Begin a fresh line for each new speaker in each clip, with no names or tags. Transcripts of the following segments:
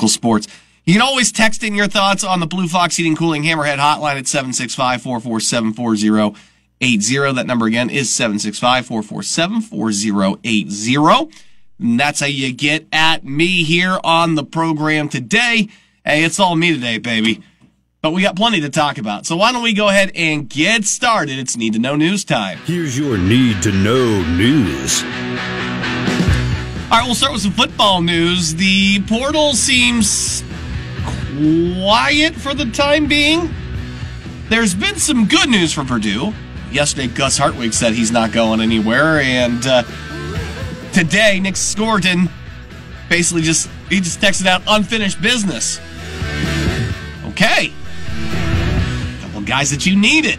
local sports. You can always text in your thoughts on the Blue Fox Heating Cooling Hammerhead hotline at 765 447 4080. That number again is 765 447 4080. And That's how you get at me here on the program today. Hey, it's all me today, baby. But we got plenty to talk about. So why don't we go ahead and get started? It's need to know news time.
Here's your need to know news.
All right, we'll start with some football news. The portal seems quiet for the time being. There's been some good news for Purdue. Yesterday, Gus Hartwig said he's not going anywhere, and uh, today, Nic Scourton basically just he just texted out unfinished business. Okay, couple guys that you needed.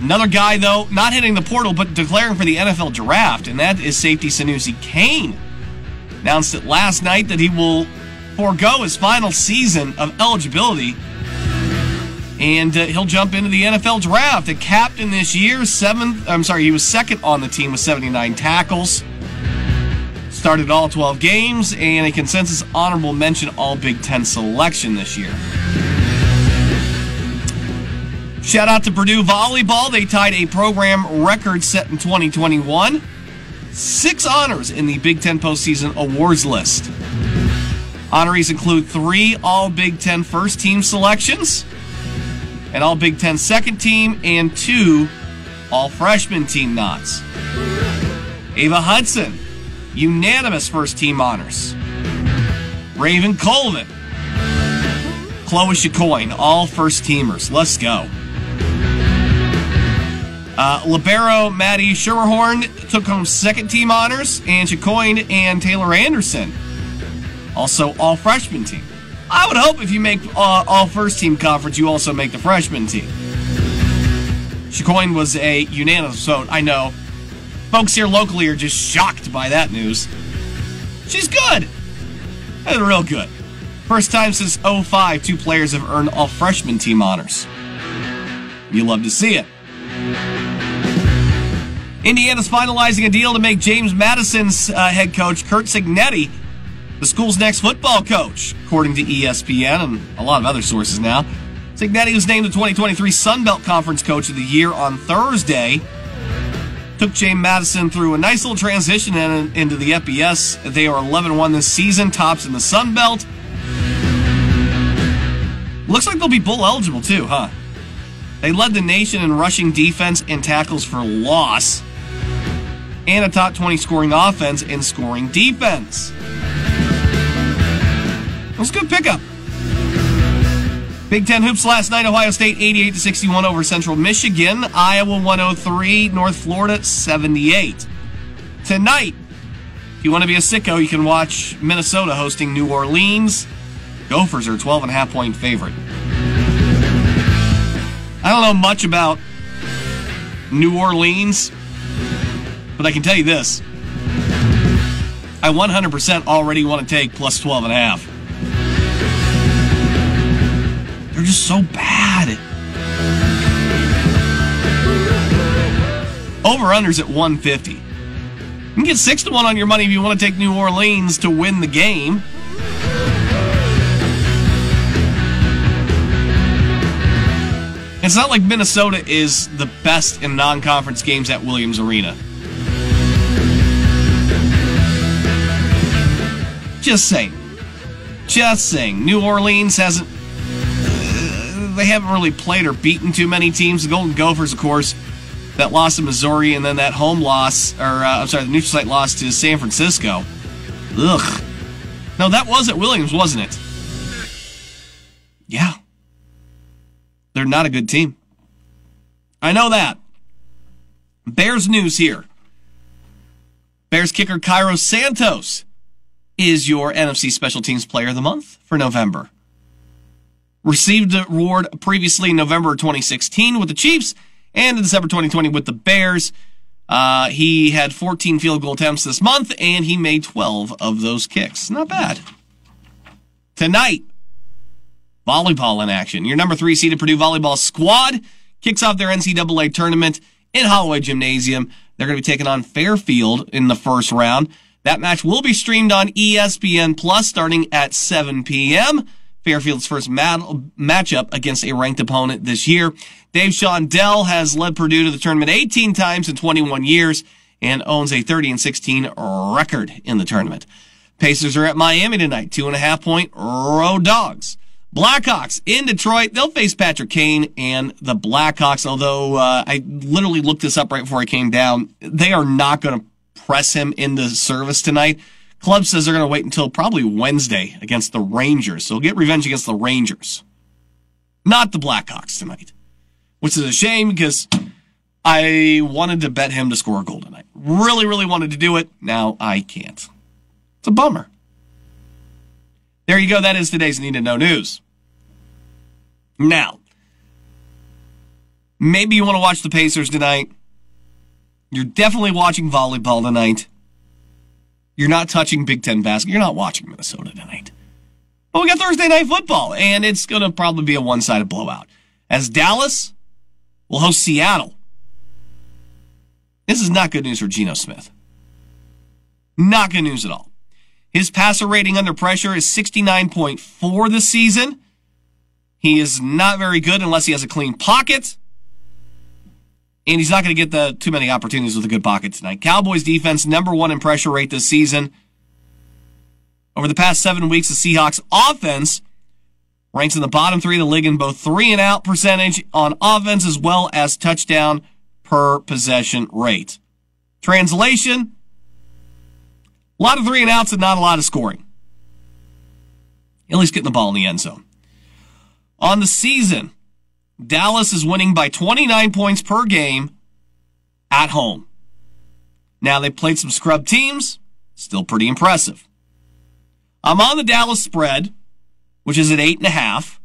Another guy, though, not hitting the portal, but declaring for the NFL draft, and that is safety Sanoussi Kane. Announced it last night that he will forego his final season of eligibility, and uh, he'll jump into the NFL draft. A captain this year, seventh. I'm sorry, he was second on the team with 79 tackles. Started all 12 games, and a consensus honorable mention All Big Ten selection this year. Shout out to Purdue Volleyball. They tied a program record set in 2021. Six honors in the Big Ten postseason awards list. Honorees include three All Big Ten first team selections, an All Big Ten second team, and two All Freshman team nods. Ava Hudson, unanimous first team honors. Raven Colvin, Chloe Chicoine, all first teamers. Let's go. Uh, Libero Maddie Schermerhorn took home second team honors, and Chicoine and Taylor Anderson also all freshman team. I would hope if you make uh, all first team conference, you also make the freshman team. Chicoine was a unanimous vote. I know. Folks here locally are just shocked by that news. She's good. That's real good. First time since 05, two players have earned all freshman team honors. You love to see it. Indiana's finalizing a deal to make James Madison's uh, head coach, Curt Cignetti, the school's next football coach, according to ESPN and a lot of other sources now. Cignetti was named the 2023 Sun Belt Conference Coach of the Year on Thursday. Took James Madison through a nice little transition in, into the FBS. They are 11 1 this season, tops in the Sun Belt. Looks like they'll be bowl eligible too, huh? They led the nation in rushing defense and tackles for loss, and a top 20 scoring offense and scoring defense. It was a good pickup. Big Ten hoops last night. Ohio State 88 to 61 over Central Michigan. Iowa 103. North Florida 78. Tonight, if you want to be a sicko, you can watch Minnesota hosting New Orleans. Gophers are a 12 and a half point favorite. I don't know much about New Orleans, but I can tell you this. I 100% already want to take plus 12 and a half. They're just so bad. Over unders at 150. You can get 6 to 1 on your money if you want to take New Orleans to win the game. It's not like Minnesota is the best in non conference games at Williams Arena. Just saying. Just saying. New Orleans hasn't. They haven't really played or beaten too many teams. The Golden Gophers, of course, that loss to Missouri, and then that home loss, or uh, I'm sorry, the neutral site loss to San Francisco. Ugh. No, that was at Williams, wasn't it? Yeah. They're not a good team. I know that. Bears news here. Bears kicker Cairo Santos is your NFC Special Teams Player of the Month for November. Received the award previously in November 2016 with the Chiefs and in December 2020 with the Bears. Uh, he had 14 field goal attempts this month, and he made 12 of those kicks. Not bad. Tonight, volleyball in action. Your number three seeded Purdue volleyball squad kicks off their NCAA tournament in Holloway Gymnasium. They're going to be taking on Fairfield in the first round. That match will be streamed on ESPN Plus starting at 7 p.m. Fairfield's first mat- matchup against a ranked opponent this year. Dave Shondell has led Purdue to the tournament 18 times in 21 years and owns a 30 and 16 record in the tournament. Pacers are at Miami tonight, two and a half point road dogs. Blackhawks in Detroit. They'll face Patrick Kane and the Blackhawks. Although uh, I literally looked this up right before I came down, they are not going to press him into service tonight. Club says they're going to wait until probably Wednesday against the Rangers. So get revenge against the Rangers, not the Blackhawks tonight, which is a shame because I wanted to bet him to score a goal tonight. Really, really wanted to do it. Now I can't. It's a bummer. There you go. That is today's Need to Know News. Now, maybe you want to watch the Pacers tonight. You're definitely watching volleyball tonight. You're not touching Big Ten basketball. You're not watching Minnesota tonight. But we got Thursday night football, and it's going to probably be a one sided blowout. As Dallas will host Seattle. This is not good news for Geno Smith. Not good news at all. His passer rating under pressure is 69.4 this season. He is not very good unless he has a clean pocket. And he's not going to get the too many opportunities with a good pocket tonight. Cowboys defense number one in pressure rate this season. Over the past seven weeks, the Seahawks offense ranks in the bottom three of the league in both three and out percentage on offense as well as touchdown per possession rate. Translation, a lot of three and outs and not a lot of scoring. At least getting the ball in the end zone. On the season, Dallas is winning by 29 points per game at home. Now they played some scrub teams, still pretty impressive. I'm on the Dallas spread, which is at eight and a half.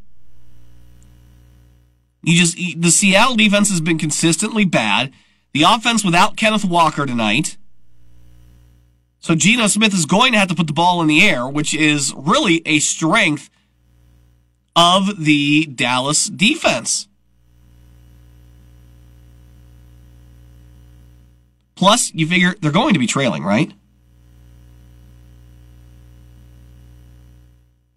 You just the Seattle defense has been consistently bad. The offense without Kenneth Walker tonight so Geno Smith is going to have to put the ball in the air, which is really a strength of the Dallas defense. Plus, you figure they're going to be trailing, right?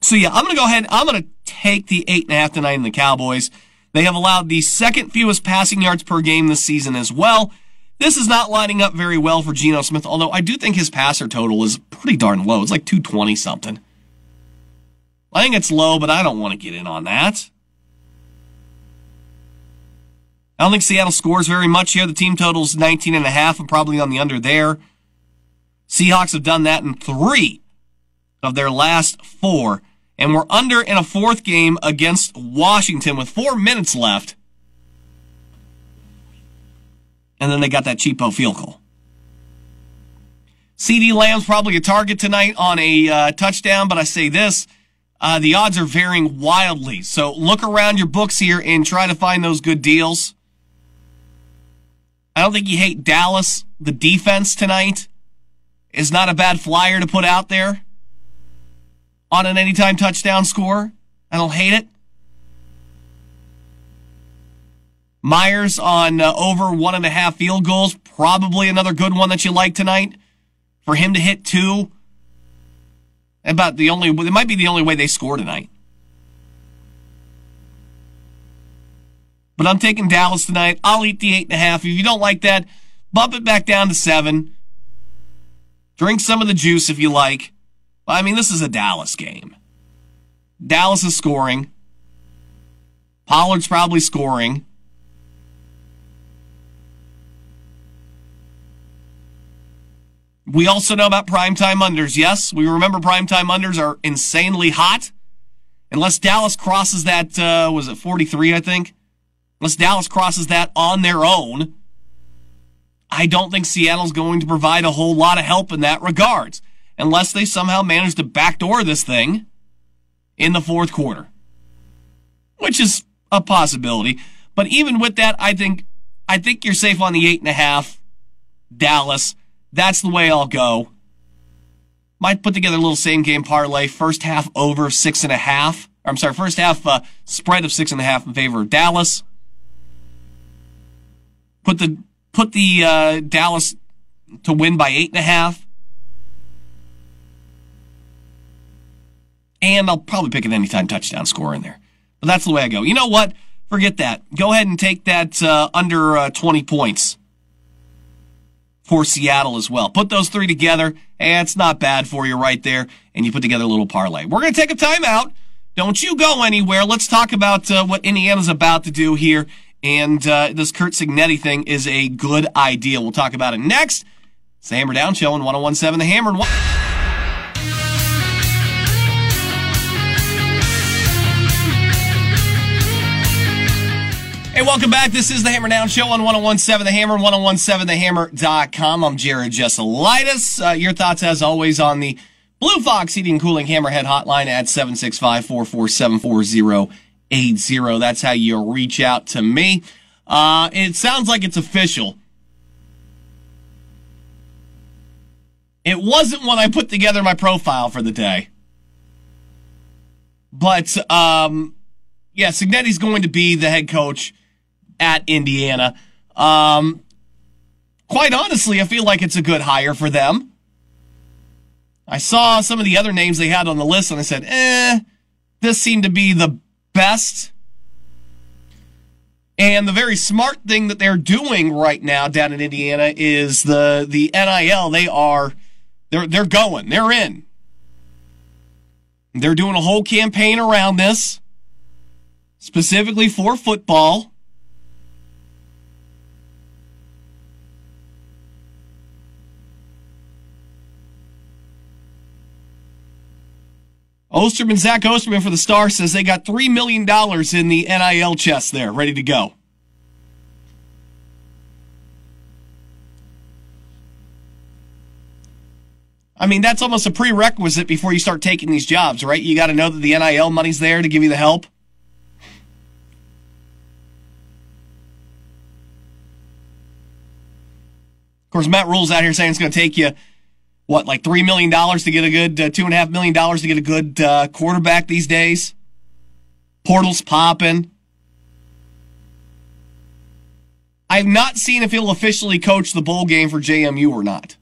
So yeah, I'm going to go ahead. I'm going to take the eight and a half tonight in the Cowboys. They have allowed the second fewest passing yards per game this season as well. This is not lining up very well for Geno Smith, although I do think his passer total is pretty darn low. It's like 220 something. I think it's low, but I don't want to get in on that. I don't think Seattle scores very much here. The team total's 19 and a half. I'm probably on the under there. Seahawks have done that in three of their last four. And we're under in a fourth game against Washington with four minutes left and then they got that cheapo field goal. CeeDee Lamb's probably a target tonight on a uh, touchdown, but I say this. Uh, the odds are varying wildly. So look around your books here and try to find those good deals. I don't think you hate Dallas. The defense tonight is not a bad flyer to put out there on an anytime touchdown score. I don't hate it. Myers on uh, over one and a half field goals. Probably another good one that you like tonight. For him to hit two. About the only, it might be the only way they score tonight. But I'm taking Dallas tonight. I'll eat the eight and a half. If you don't like that, bump it back down to seven. Drink some of the juice if you like. I mean, this is a Dallas game. Dallas is scoring. Pollard's probably scoring. We also know about primetime unders. Yes, we remember primetime unders are insanely hot. Unless Dallas crosses that, uh, was it 43, I think? Unless Dallas crosses that on their own, I don't think Seattle's going to provide a whole lot of help in that regards. Unless they somehow manage to backdoor this thing in the fourth quarter, which is a possibility. But even with that, I think, I think you're safe on the eight and a half. Dallas. That's the way I'll go. Might put together a little same game parlay. First half over six and a half. I'm sorry, first half uh, spread of six and a half in favor of Dallas. Put the put the uh, Dallas to win by eight and a half. And I'll probably pick an anytime touchdown score in there. But that's the way I go. You know what? Forget that. Go ahead and take that uh, under uh, 20 points for Seattle as well. Put those three together, and it's not bad for you right there. And you put together a little parlay. We're going to take a timeout. Don't you go anywhere. Let's talk about uh, what Indiana's about to do here. And uh, this Curt Cignetti thing is a good idea. We'll talk about it next. It's the Hammer Down Show on 1017 The Hammer. And Hey, welcome back. This is the Hammer Down Show on 1017 The Hammer, 1017thehammer.com. I'm Jared Jesselaitis. Uh, your thoughts, as always, on the Blue Fox Heating and Cooling Hammerhead hotline at 765 447 4080. That's how you reach out to me. Uh, it sounds like it's official. It wasn't when I put together my profile for the day. But, um, yeah, Cignetti's going to be the head coach at Indiana. Um, quite honestly, I feel like it's a good hire for them. I saw some of the other names they had on the list and I said, eh, this seemed to be the best. And the very smart thing that they're doing right now down in Indiana is the, the NIL. They are, they're, they're going, they're in. They're doing a whole campaign around this, specifically for football. Osterman, Zach Osterman for the Star says they got $3 million in the NIL chest there, ready to go. I mean, that's almost a prerequisite before you start taking these jobs, right? You got to know that the NIL money's there to give you the help. Of course, Matt Rhule's out here saying it's going to take you what, like $3 million to get a good, uh, $2.5 million to get a good uh, quarterback these days? Portal's popping. I've not seen if he'll officially coach the bowl game for JMU or not.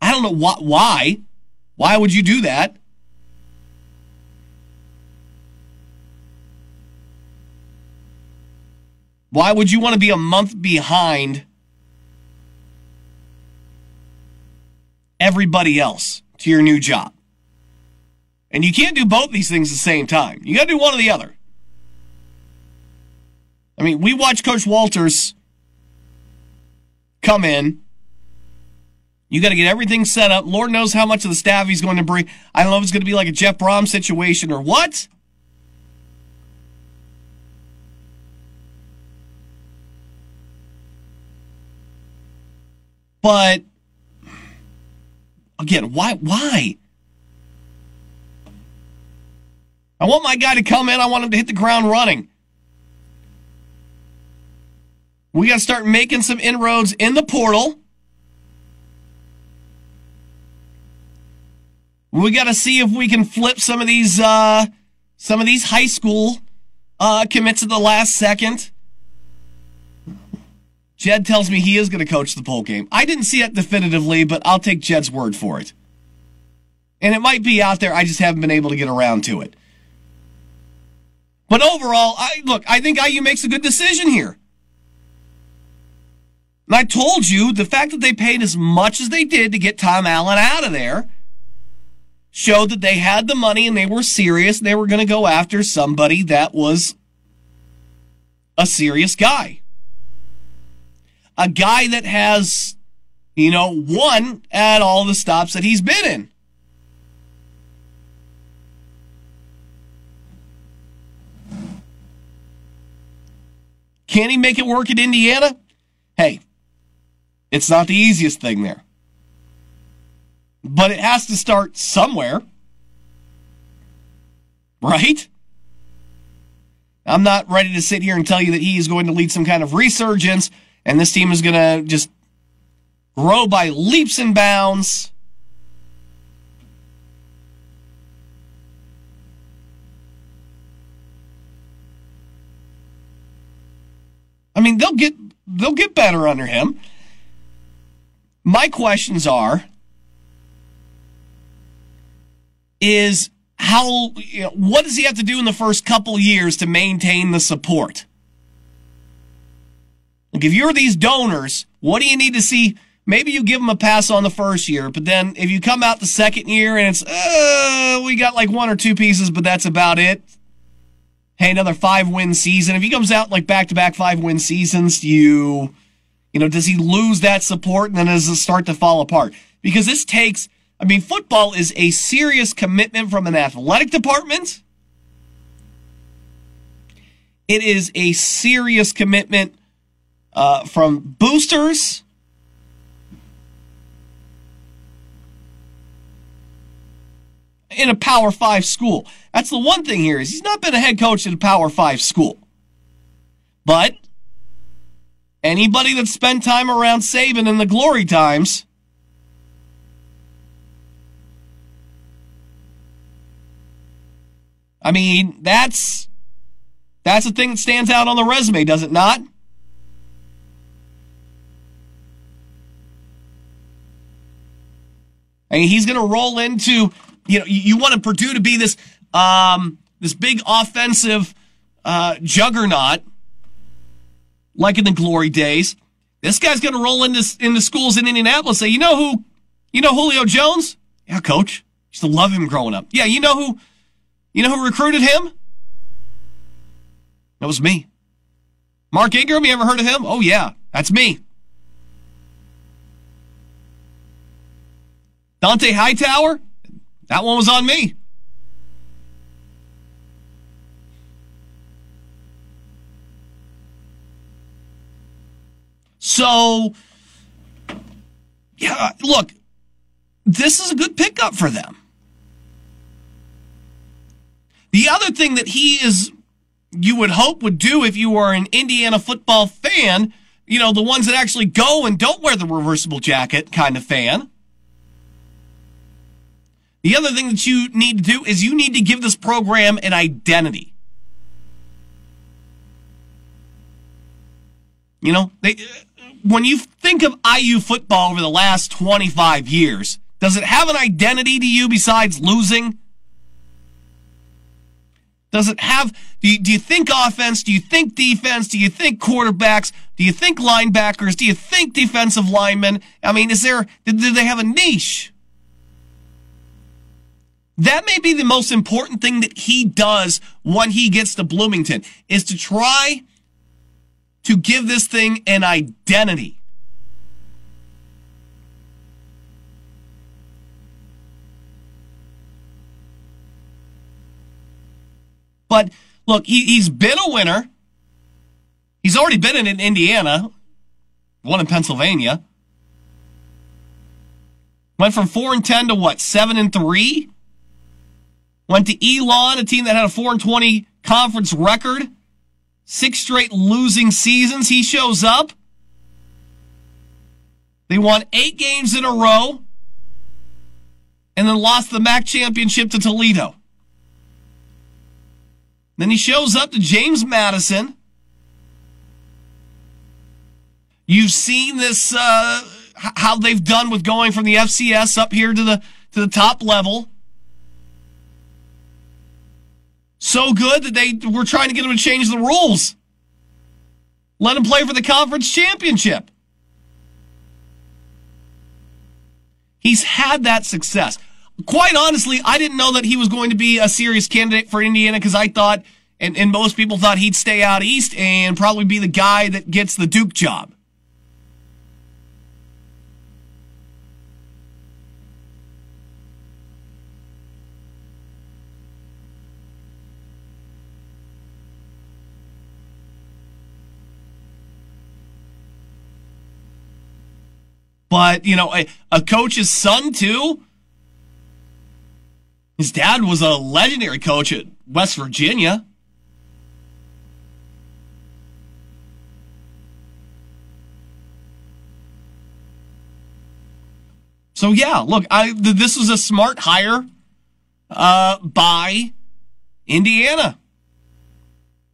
I don't know wh- why. Why would you do that? Why would you want to be a month behind everybody else to your new job. And you can't do both these things at the same time. You got to do one or the other. I mean, we watch Coach Walters come in. You got to get everything set up. Lord knows how much of the staff he's going to bring. I don't know if it's going to be like a Jeff Brohm situation or what. But Again, why? Why? I want my guy to come in. I want him to hit the ground running. We got to start making some inroads in the portal. We got to see if we can flip some of these uh, some of these high school uh, commits at the last second. Jed tells me he is going to coach the bowl game. I didn't see it definitively, but I'll take Jed's word for it. And it might be out there. I just haven't been able to get around to it. But overall, I look, I think IU makes a good decision here. And I told you the fact that they paid as much as they did to get Tom Allen out of there showed that they had the money and they were serious. They were going to go after somebody that was a serious guy. A guy that has, you know, won at all the stops that he's been in. Can he make it work at Indiana? Hey, it's not the easiest thing there. But it has to start somewhere. Right? I'm not ready to sit here and tell you that he is going to lead some kind of resurgence and this team is going to just grow by leaps and bounds. I mean, they'll get they'll get better under him. My questions are is how you know, what does he have to do in the first couple years to maintain the support? Like if you're these donors, what do you need to see? Maybe you give them a pass on the first year, but then if you come out the second year and it's uh, we got like one or two pieces, but that's about it. Hey, another five win season. If he comes out like back to back five win seasons, you you know, does he lose that support and then does it start to fall apart? Because this takes I mean, football is a serious commitment from an athletic department. It is a serious commitment uh, from boosters. In a Power Five school. That's the one thing here is he's not been a head coach at a Power Five school. But anybody that spent time around Saban in the glory times I mean, that's that's the thing that stands out on the resume, does it not? He's going to roll into, you know, you, you want Purdue to be this, um, this big offensive uh, juggernaut, like in the glory days. This guy's going to roll into into schools in Indianapolis. Say, you know who, you know Julio Jones? Yeah, coach. Used to love him growing up. Yeah, you know who you know who recruited him? That was me. Mark Ingram, you ever heard of him? Oh, yeah, that's me. Dont'a Hightower? That one was on me. So, yeah, look, this is a good pickup for them. The other thing that he is, you would hope would do if you are an Indiana football fan, you know, the ones that actually go and don't wear the reversible jacket kind of fan. The other thing that you need to do is you need to give this program an identity. You know, they, when you think of IU football over the last 25 years, does it have an identity to you besides losing? Does it have, do you, do you think offense? Do you think defense? Do you think quarterbacks? Do you think linebackers? Do you think defensive linemen? I mean, is there, do they have a niche? That may be the most important thing that he does when he gets to Bloomington is to try to give this thing an identity. But look, he, he's been a winner. He's already been in Indiana, one in Pennsylvania. Went from four and ten to what seven and three. Went to Elon, a team that had a four and twenty conference record. Six straight losing seasons. He shows up. They won eight games in a row and then lost the MAC championship to Toledo. Then he shows up to James Madison. You've seen this, uh, how they've done with going from the FCS up here to the, to the top level. So good that they were trying to get him to change the rules. Let him play for the conference championship. He's had that success. quite honestly, I didn't know that he was going to be a serious candidate for Indiana because I thought, and, and most people thought he'd stay out east and probably be the guy that gets the Duke job. But, you know, a, a coach's son, too. His dad was a legendary coach at West Virginia. So yeah, look, I this was a smart hire uh, by Indiana,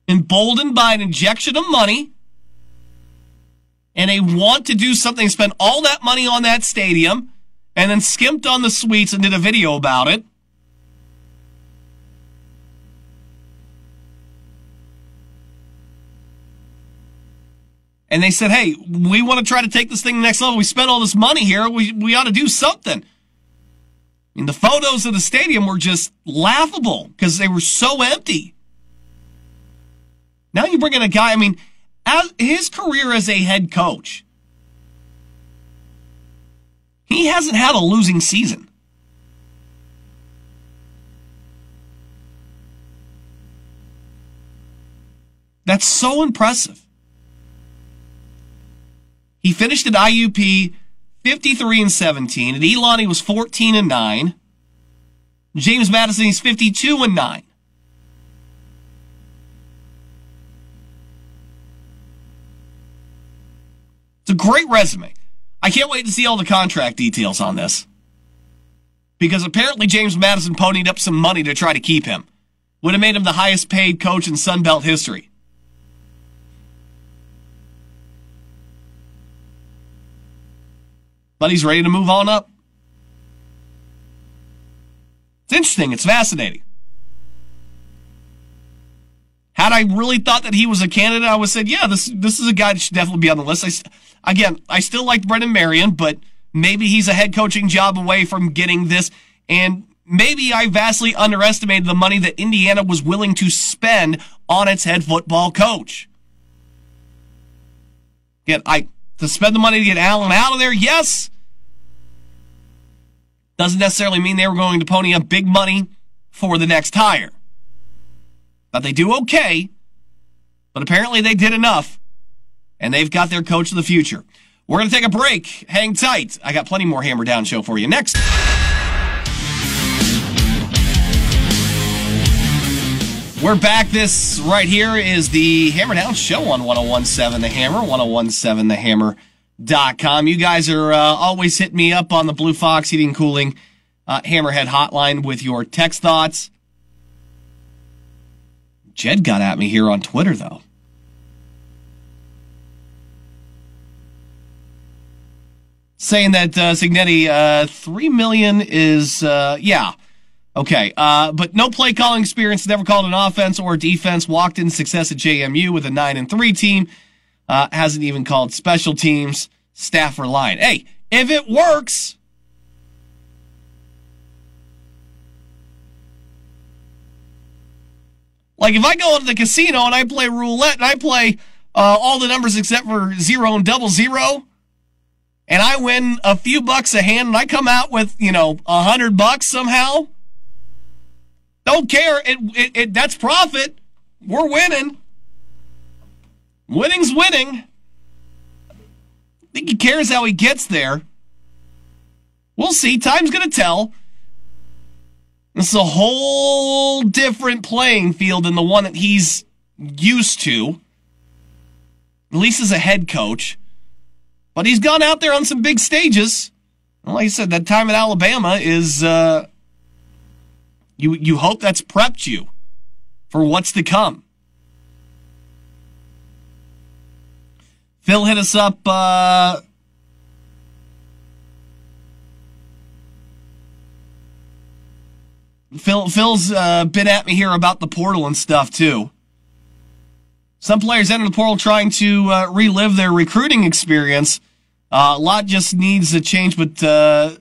emboldened by an injection of money and they want to do something, spend all that money on that stadium, and then skimped on the suites and did a video about it. And they said, hey, we want to try to take this thing next level. We spent all this money here. We, we ought to do something. I mean, the photos of the stadium were just laughable because they were so empty. Now you bring in a guy, I mean, as his career as a head coach, he hasn't had a losing season. That's so impressive. He finished at IUP 53 and 17. At Elon, he was 14 and 9. James Madison, he's 52 and 9. It's a great resume. I can't wait to see all the contract details on this. Because apparently James Madison ponied up some money to try to keep him. Would have made him the highest paid coach in Sun Belt history. But he's ready to move on up. It's interesting. It's fascinating. Had I really thought that he was a candidate, I would have said, yeah, this this is a guy that should definitely be on the list. I, again, I still like Brendan Marion, but maybe he's a head coaching job away from getting this. And maybe I vastly underestimated the money that Indiana was willing to spend on its head football coach. Again, I to spend the money to get Allen out of there, yes. Doesn't necessarily mean they were going to pony up big money for the next hire. But they do okay, but apparently they did enough and they've got their coach of the future. We're going to take a break. Hang tight. I got plenty more Hammer Down show for you next. We're back. This right here is the Hammer Down show on 1017 The Hammer, 1017thehammer.com. You guys are uh, always hitting me up on the Blue Fox Heating Cooling uh, Hammerhead hotline with your text thoughts. Jed got at me here on Twitter, though. saying that uh, Cignetti, uh, three million is uh, yeah. Okay, uh, but no play calling experience, never called an offense or defense, walked in success at JMU with a 9 and 3 team, uh, hasn't even called special teams, staff reliant. Hey, if it works, like if I go into the casino and I play roulette and I play uh, all the numbers except for zero and double zero, and I win a few bucks a hand and I come out with, you know, a hundred bucks somehow, don't care. It, it, it, that's profit. We're winning. Winning's winning. I think he cares how he gets there. We'll see. Time's going to tell. This is a whole different playing field than the one that he's used to. At least as a head coach. But he's gone out there on some big stages. like I said, that time at Alabama is uh, you you hope that's prepped you for what's to come. Phil hit us up. Uh, Phil Phil's uh, been at me here about the portal and stuff too. Some players enter the portal trying to uh, relive their recruiting experience. Uh, a lot just needs a change, but uh,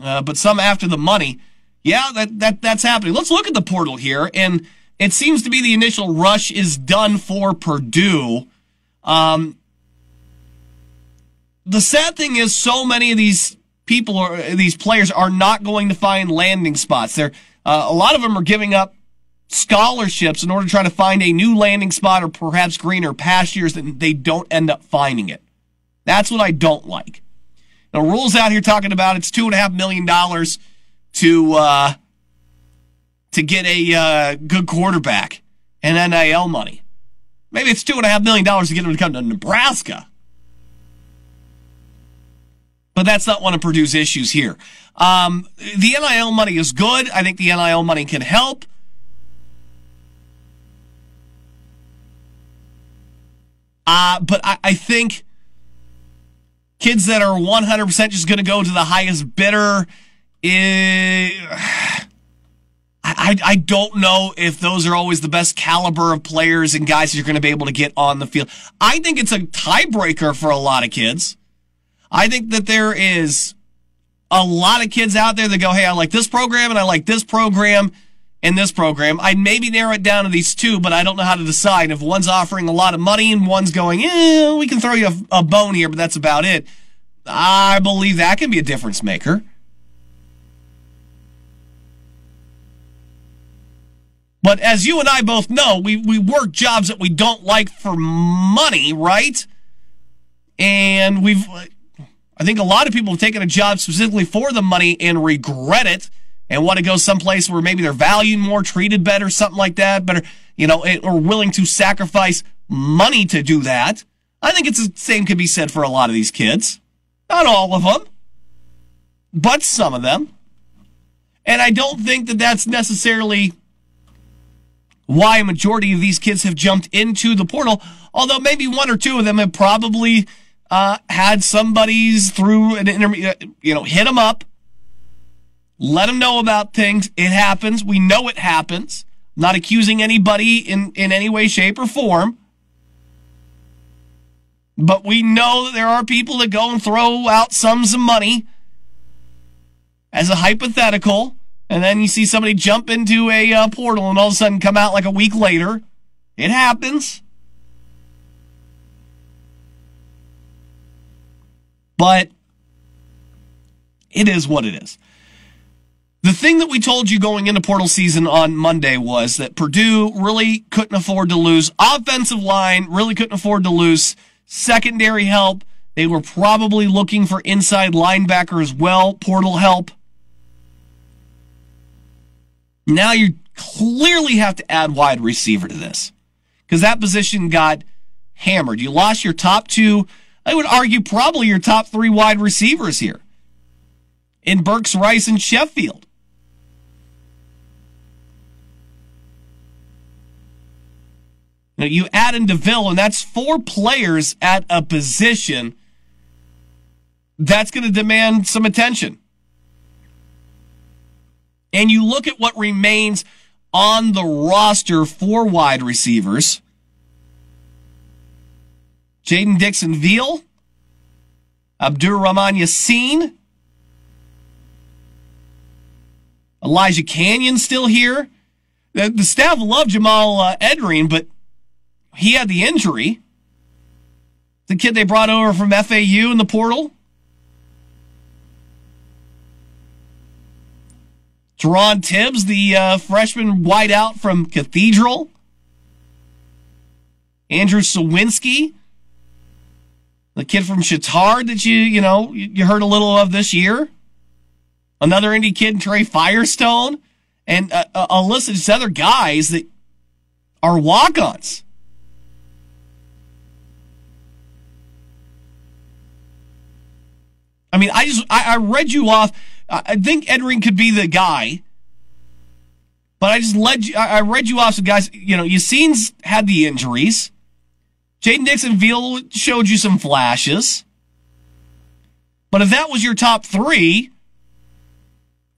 uh, but some after the money. Yeah, that, that that's happening. Let's look at the portal here, and it seems to be the initial rush is done for Purdue. Um, the sad thing is, so many of these people or these players are not going to find landing spots. They're uh, a lot of them are giving up scholarships in order to try to find a new landing spot or perhaps greener pastures, and they don't end up finding it. That's what I don't like. Now, Rhule's out here talking about it's two and a half million dollars to uh, to get a uh, good quarterback and NIL money. Maybe it's two and a half million dollars to get him to come to Nebraska. But that's not one of Purdue's issues here. Um, the NIL money is good. I think the NIL money can help. Uh, but I, I think kids that are 100% just going to go to the highest bidder, eh, I, I don't know if those are always the best caliber of players and guys you're going to be able to get on the field. I think it's a tiebreaker for a lot of kids. I think that there is a lot of kids out there that go, Hey, I like this program and I like this program and this program. I'd maybe narrow it down to these two, but I don't know how to decide if one's offering a lot of money and one's going, eh, we can throw you a, a bone here, but that's about it. I believe that can be a difference maker. But as you and I both know, we, we work jobs that we don't like for money, right? And we've, I think a lot of people have taken a job specifically for the money and regret it and want to go someplace where maybe they're valued more, treated better, something like that, better, you know, or willing to sacrifice money to do that. I think it's the same could be said for a lot of these kids. Not all of them, but some of them. And I don't think that that's necessarily why a majority of these kids have jumped into the portal, although maybe one or two of them have probably uh, had somebody's through an interview, uh, you know, hit them up, let them know about things. It happens. We know it happens. I'm not accusing anybody in, in any way, shape, or form. But we know that there are people that go and throw out sums of money as a hypothetical and then you see somebody jump into a uh, portal and all of a sudden come out like a week later. It happens. But it is what it is. The thing that we told you going into portal season on Monday was that Purdue really couldn't afford to lose. Offensive line really couldn't afford to lose. Secondary help. They were probably looking for inside linebacker as well, portal help. Now you clearly have to add wide receiver to this because that position got hammered. You lost your top two, I would argue probably your top three wide receivers here in Burks, Rice, and Sheffield. Now you add in DeVille, and that's four players at a position that's going to demand some attention and you look at what remains on the roster for wide receivers, Jaden Dixon Veal, Abdur Rahman Yaseen, Elijah Canion still here. The, the staff loved Jamal uh, Edrine, but he had the injury. The kid they brought over from FAU in the portal. Teron Tibbs, the uh, freshman wideout from Cathedral. Andrew Sawinski, the kid from Chatard that you, you know, you heard a little of this year. Another indie kid, Trey Firestone. And uh, uh, a list of these other guys that are walk-ons. I mean, I just, I, I read you off I think Edrine could be the guy. But I just led you, I read you off some guys, you know, Yaseen's had the injuries. Jaden Dixon Veal showed you some flashes. But if that was your top three,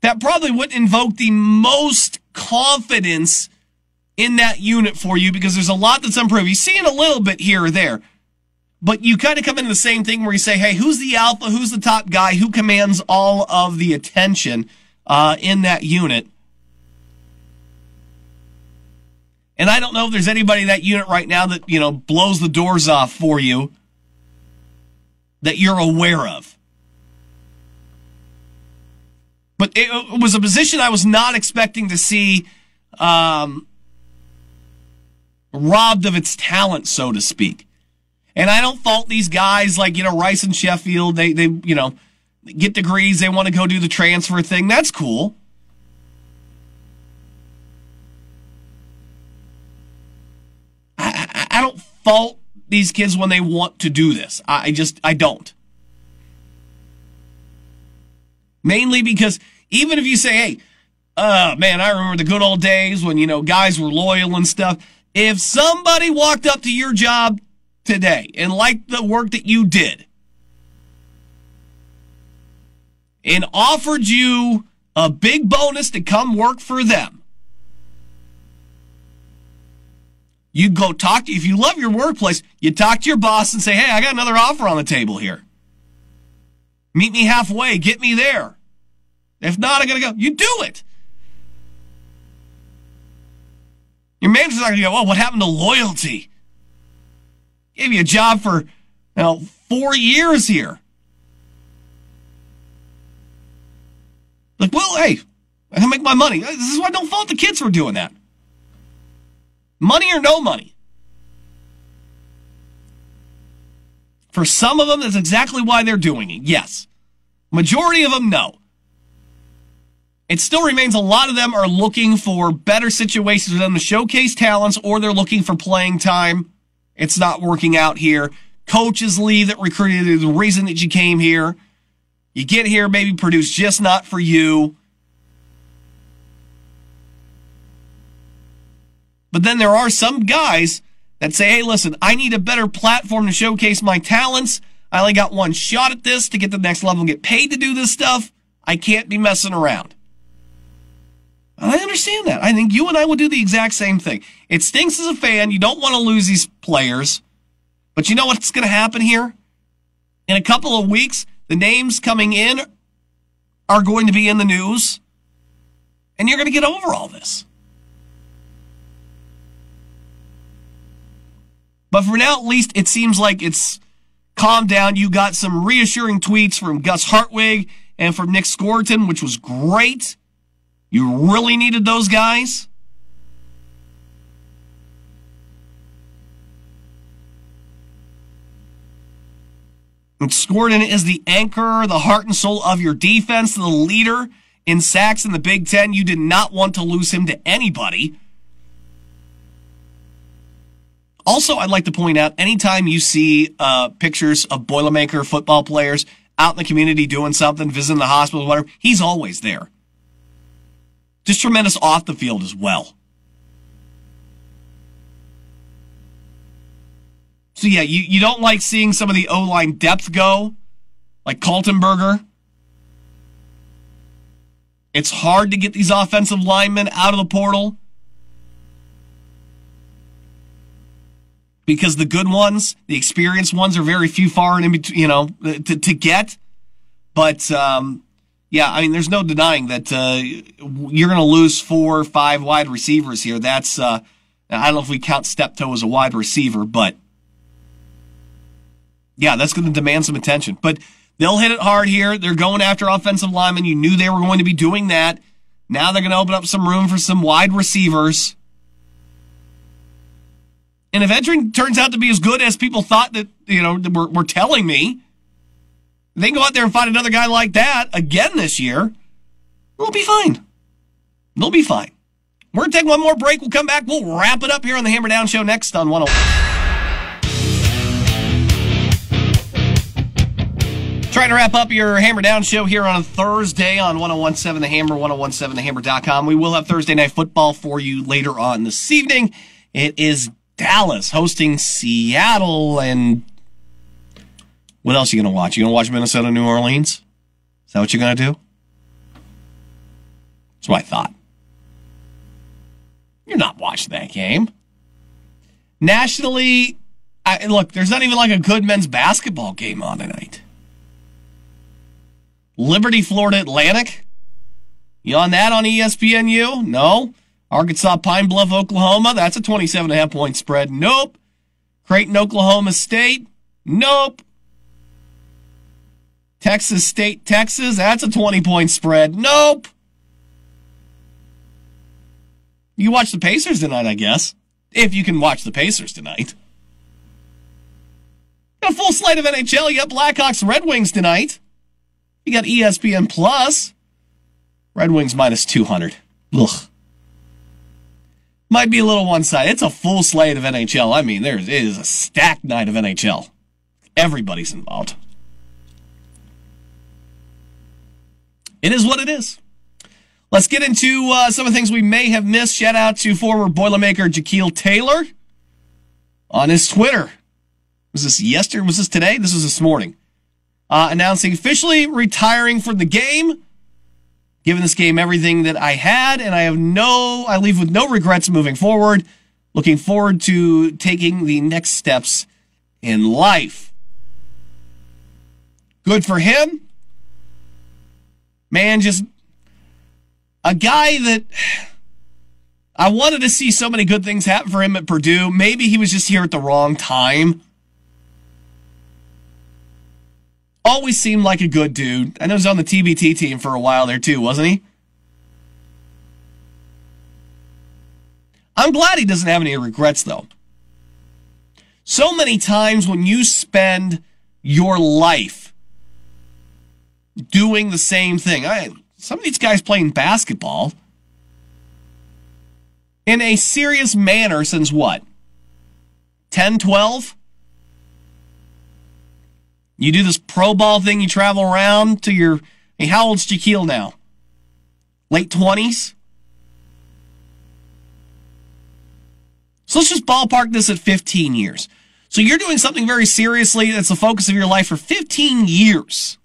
that probably wouldn't invoke the most confidence in that unit for you because there's a lot that's unproven. You've seen a little bit here or there. but you kind of come into the same thing where you say, hey, who's the alpha? Who's the top guy? Who commands all of the attention uh, in that unit? And I don't know if there's anybody in that unit right now that, you know, blows the doors off for you that you're aware of. But it was a position I was not expecting to see um, robbed of its talent, so to speak. And I don't fault these guys like, you know, Rice and Sheffield. They, they, you know, get degrees. They want to go do the transfer thing. That's cool. I, don't fault these kids when they want to do this. I just, I don't. Mainly because even if you say, hey, uh, man, I remember the good old days when, you know, guys were loyal and stuff. If somebody walked up to your job today and liked the work that you did and offered you a big bonus to come work for them, you go talk to, if you love your workplace, you talk to your boss and say, hey, I got another offer on the table here. Meet me halfway, get me there. If not, I'm going to go. You do it. Your manager's not going to go, well, what happened to loyalty? Gave you a job for you know, four years here. Like, well, hey, I make my money. This is why I don't fault the kids for doing that. Money or no money. For some of them, that's exactly why they're doing it. Yes. Majority of them, no. It still remains a lot of them are looking for better situations for them to showcase talents or they're looking for playing time. It's not working out here. Coaches leave that recruited the reason that you came here. You get here, maybe produce just not for you. But then there are some guys that say, hey, listen, I need a better platform to showcase my talents. I only got one shot at this to get to the next level and get paid to do this stuff. I can't be messing around. And I understand that. I think you and I would do the exact same thing. It stinks as a fan. You don't want to lose these players. But you know what's going to happen here? In a couple of weeks, the names coming in are going to be in the news, and you're going to get over all this. But for now, at least, it seems like it's calmed down. You got some reassuring tweets from Gus Hartwig and from Nic Scourton, which was great. You really needed those guys? And Scourton is the anchor, the heart and soul of your defense, the leader in sacks in the Big Ten. You did not want to lose him to anybody. Also, I'd like to point out anytime you see uh, pictures of Boilermaker football players out in the community doing something, visiting the hospital, whatever, he's always there. Just tremendous off the field as well. So yeah, you, you don't like seeing some of the O line depth go, like Kaltenberger. It's hard to get these offensive linemen out of the portal because the good ones, the experienced ones, are very few far and in between, you know, to, to get. But um, yeah, I mean, there's no denying that uh, you're going to lose four or five wide receivers here. That's uh, I don't know if we count Steptoe as a wide receiver, but yeah, that's going to demand some attention. But they'll hit it hard here. They're going after offensive linemen. You knew they were going to be doing that. Now they're going to open up some room for some wide receivers. And if Edrine turns out to be as good as people thought that, you know, were, were telling me, they go out there and find another guy like that again this year, we'll be fine. We'll be fine. We're going to take one more break. We'll come back. We'll wrap it up here on the Hammer Down Show next on 101. Trying to wrap up your Hammer Down show here on a Thursday on 1017 The Hammer, 1017TheHammer.com. We will have Thursday Night Football for you later on this evening. It is Dallas hosting Seattle and what else are you going to watch? You going to watch Minnesota, New Orleans? Is that what you're going to do? That's what I thought. You're not watching that game. Nationally, I, look, there's not even like a good men's basketball game on tonight. Liberty, Florida Atlantic. You on that on ESPNU? No. Arkansas, Pine Bluff, Oklahoma. That's a 27 and a half point spread. Nope. Creighton, Oklahoma State. Nope. Texas State, Texas. That's a 20 point spread. Nope. You watch the Pacers tonight, I guess. If you can watch the Pacers tonight. Got a full slate of NHL. You got Blackhawks, Red Wings tonight. You got ESPN Plus. Red Wings minus 200. Ugh. Might be a little one sided. It's a full slate of NHL. I mean, there is a stacked night of NHL. Everybody's involved. It is what it is. Let's get into uh, some of the things we may have missed. Shout out to former Boilermaker Jaquil Taylor on his Twitter. Was this yesterday? Was this today? This was this morning. Uh, announcing officially retiring from the game. Giving this game everything that I had, and I have no, I leave with no regrets moving forward. Looking forward to taking the next steps in life. Good for him. Man, just a guy that I wanted to see so many good things happen for him at Purdue. Maybe he was just here at the wrong time. Always seemed like a good dude. I know he was on the TBT team for a while there too, wasn't he? I'm glad he doesn't have any regrets though. So many times when you spend your life doing the same thing, I, some of these guys playing basketball in a serious manner since what? 10, 12? You do this pro ball thing, you travel around to your. Hey, how old's Jaquil now? Late 20s? So let's just ballpark this at 15 years. So you're doing something very seriously that's the focus of your life for 15 years.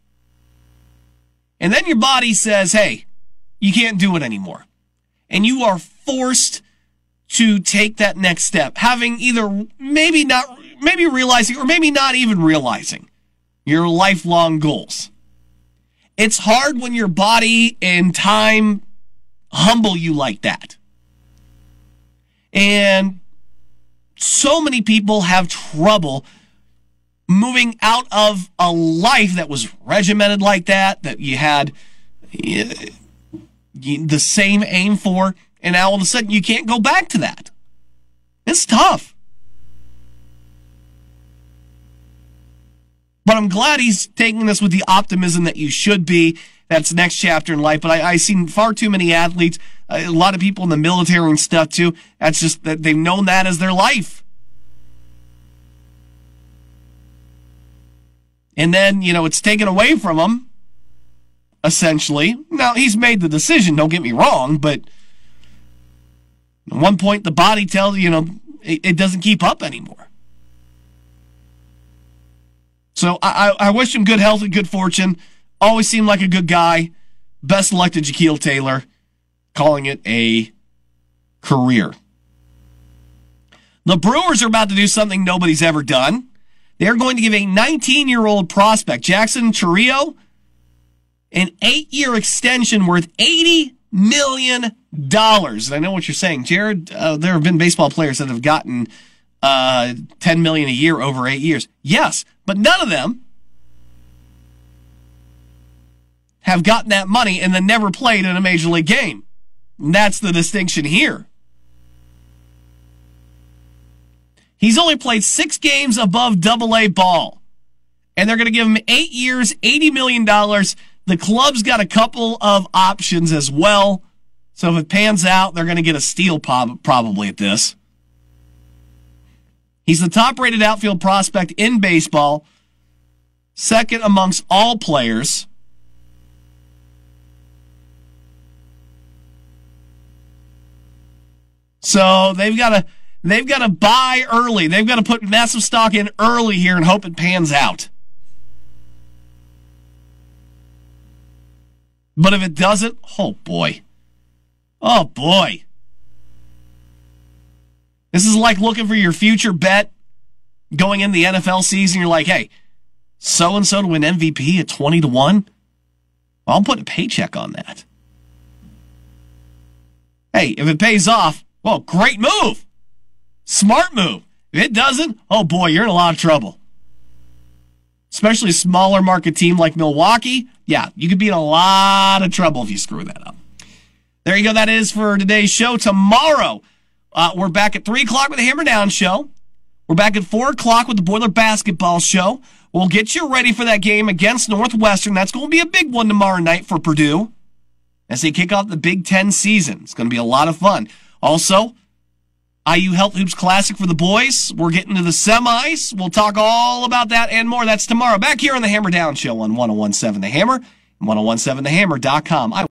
And then your body says, hey, you can't do it anymore. And you are forced to take that next step, having either maybe not, maybe realizing or maybe not even realizing your lifelong goals. It's hard when your body and time humble you like that. And so many people have trouble moving out of a life that was regimented like that, that you had uh, the same aim for, and now all of a sudden you can't go back to that. It's tough. But I'm glad he's taking this with the optimism that you should be. That's next chapter in life. But I, I've seen far too many athletes, uh, a lot of people in the military and stuff too. That's just that they've known that as their life. And then, you know, it's taken away from him, essentially. Now, he's made the decision, don't get me wrong, but at one point the body tells you, know, it, it doesn't keep up anymore. So I, I, wish him good health and good fortune. Always seemed like a good guy. Best luck to Jaquil Taylor, calling it a career. The Brewers are about to do something nobody's ever done. They're going to give a 19 year old prospect, Jackson Chourio, an eight year extension worth $80 million. And I know what you're saying, Jared. Uh, there have been baseball players that have gotten uh, 10 million a year over eight years. Yes, but none of them have gotten that money and then never played in a major league game. And that's the distinction here. He's only played six games above double A ball. And they're going to give him eight years, $80 million. The club's got a couple of options as well. So if it pans out, they're going to get a steal probably at this. He's the top rated outfield prospect in baseball, second amongst all players. So they've got to they've got to buy early. They've got to put massive stock in early here and hope it pans out. But if it doesn't, oh boy. Oh boy. This is like looking for your future bet going in the NFL season, you're like, hey, so and so to win MVP at 20 to 1. Well, I'm putting a paycheck on that. Hey, if it pays off, well, great move. Smart move. If it doesn't, oh boy, you're in a lot of trouble. Especially a smaller market team like Milwaukee. Yeah, you could be in a lot of trouble if you screw that up. There you go. That is for today's show. Tomorrow, uh, we're back at 3 o'clock with the Hammer Down Show. We're back at 4 o'clock with the Boiler Basketball Show. We'll get you ready for that game against Northwestern. That's going to be a big one tomorrow night for Purdue as they kick off the Big Ten season. It's going to be a lot of fun. Also, IU Health Hoops Classic for the boys. We're getting to the semis. We'll talk all about that and more. That's tomorrow. Back here on the Hammer Down Show on 1017 The Hammer and 1017TheHammer.com. I